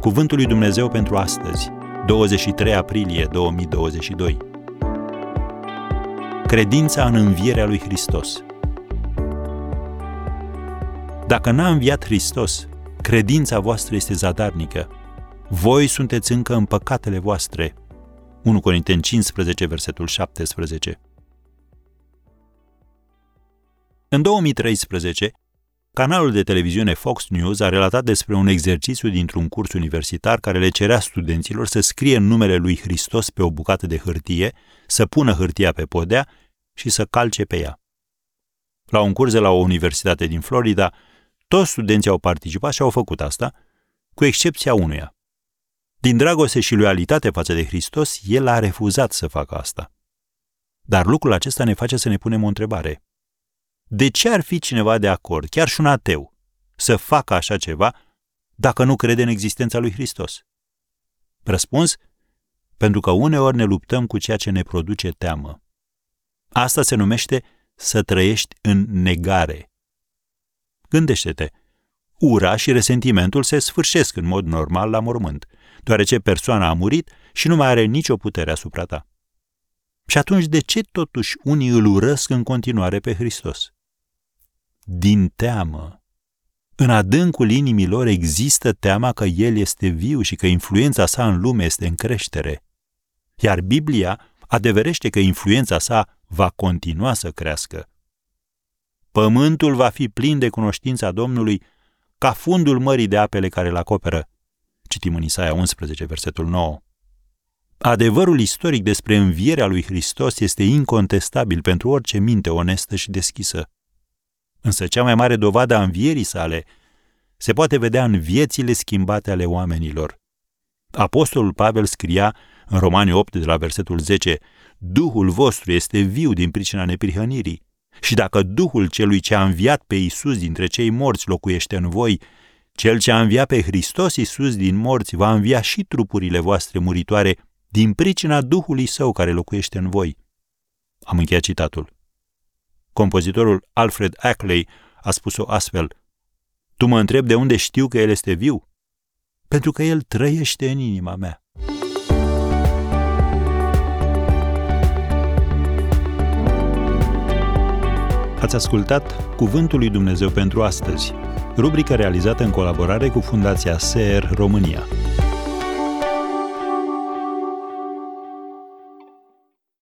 Cuvântul lui Dumnezeu pentru astăzi, 23 aprilie 2022. Credința în învierea lui Hristos. Dacă n-a înviat Hristos, credința voastră este zadarnică. Voi sunteți încă în păcatele voastre. 1 Corinteni 15, versetul 17. În 2013, canalul de televiziune Fox News a relatat despre un exercițiu dintr-un curs universitar care le cerea studenților să scrie în numele lui Hristos pe o bucată de hârtie, să pună hârtia pe podea și să calce pe ea. La un curs de la o universitate din Florida, toți studenții au participat și au făcut asta, cu excepția unuia. Din dragoste și loialitate față de Hristos, el a refuzat să facă asta. Dar lucrul acesta ne face să ne punem o întrebare. De ce ar fi cineva de acord, chiar și un ateu, să facă așa ceva dacă nu crede în existența lui Hristos? Răspuns? Pentru că uneori ne luptăm cu ceea ce ne produce teamă. Asta se numește să trăiești în negare. Gândește-te, ura și resentimentul se sfârșesc în mod normal la mormânt, deoarece persoana a murit și nu mai are nicio putere asupra ta. Și atunci de ce totuși unii îl urăsc în continuare pe Hristos? Din teamă. În adâncul inimilor există teama că El este viu și că influența sa în lume este în creștere. Iar Biblia adeverește că influența sa va continua să crească. Pământul va fi plin de cunoștința Domnului ca fundul mării de apele care îl acoperă. Citim în Isaia 11, versetul 9. Adevărul istoric despre învierea lui Hristos este incontestabil pentru orice minte onestă și deschisă. Însă cea mai mare dovadă a învierii sale se poate vedea în viețile schimbate ale oamenilor. Apostolul Pavel scria în Romani 8 de la versetul 10, Duhul vostru este viu din pricina neprihănirii. Și dacă Duhul celui ce a înviat pe Isus dintre cei morți locuiește în voi, cel ce a înviat pe Hristos Isus din morți va învia și trupurile voastre muritoare din pricina Duhului Său care locuiește în voi. Am încheiat citatul. Compozitorul Alfred Ackley a spus-o astfel. Tu mă întrebi de unde știu că El este viu? Pentru că El trăiește în inima mea. Ați ascultat Cuvântul lui Dumnezeu pentru astăzi, rubrica realizată în colaborare cu Fundația SER România.